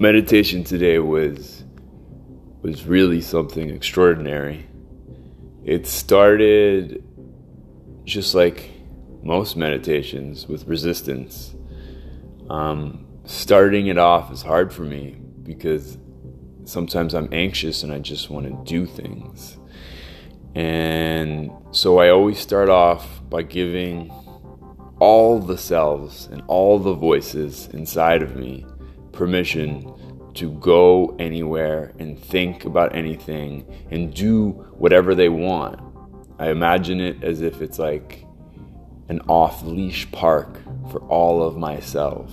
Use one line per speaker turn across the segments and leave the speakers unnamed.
meditation today was was really something extraordinary. It started just like most meditations with resistance. Um, starting it off is hard for me because sometimes I'm anxious and I just want to do things. And so I always start off by giving all the selves and all the voices inside of me permission to go anywhere and think about anything and do whatever they want. I imagine it as if it's like an off leash park for all of myself.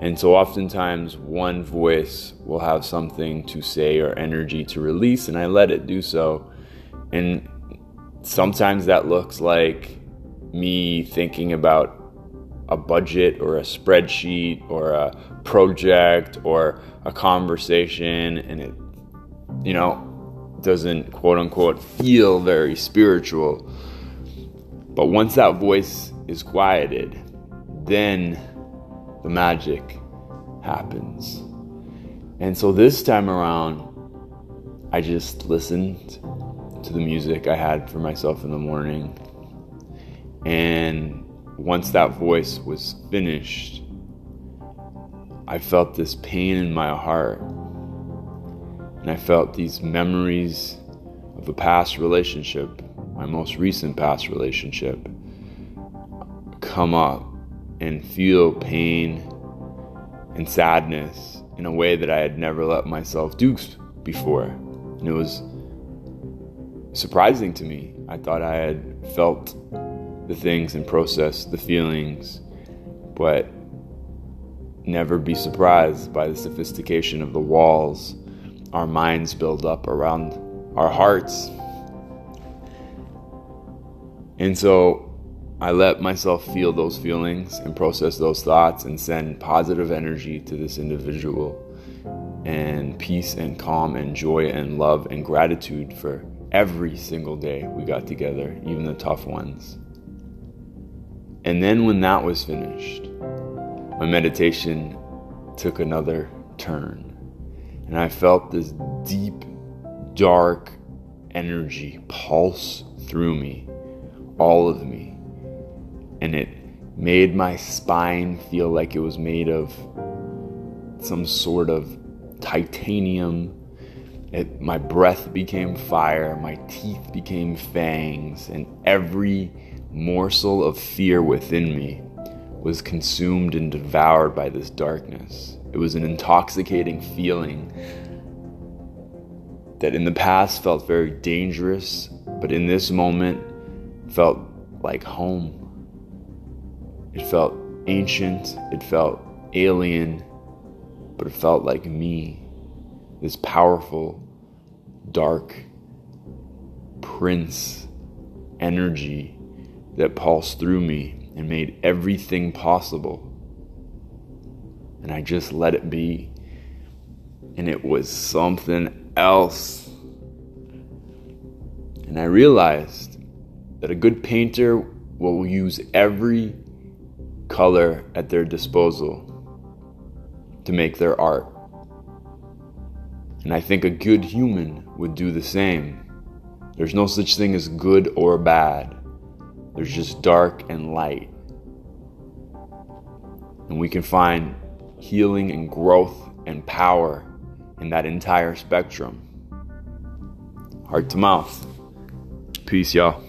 And so oftentimes one voice will have something to say or energy to release, and I let it do so. And sometimes that looks like me thinking about a budget or a spreadsheet or a project or a conversation and it you know doesn't quote unquote feel very spiritual. But once that voice is quieted then the magic happens. And so this time around i just listened to the music i had for myself in the morning and once that voice was finished, I felt this pain in my heart. And I felt these memories of a past relationship, my most recent past relationship, come up and feel pain and sadness in a way that I had never let myself do before. And it was surprising to me. I thought I had felt the things and process the feelings, but never be surprised by the sophistication of the walls our minds build up around our hearts. And so I let myself feel those feelings and process those thoughts and send positive energy to this individual and peace and calm and joy and love and gratitude for every single day we got together, even the tough ones. And then when that was finished, my meditation took another turn. And I felt this deep, dark energy pulse through me, all of me. And it made my spine feel like it was made of some sort of titanium. It, my breath became fire, my teeth became fangs, and every morsel of fear within me was consumed and devoured by this darkness. It was an intoxicating feeling that in the past felt very dangerous, but in this moment felt like home. It felt ancient, it felt alien, but it felt like me, this powerful, dark prince energy that pulsed through me and made everything possible. And I just let it be. And it was something else. And I realized that a good painter will use every color at their disposal to make their art. And I think a good human would do the same. There's no such thing as good or bad. There's just dark and light. And we can find healing and growth and power in that entire spectrum. Heart to mouth. Peace, y'all.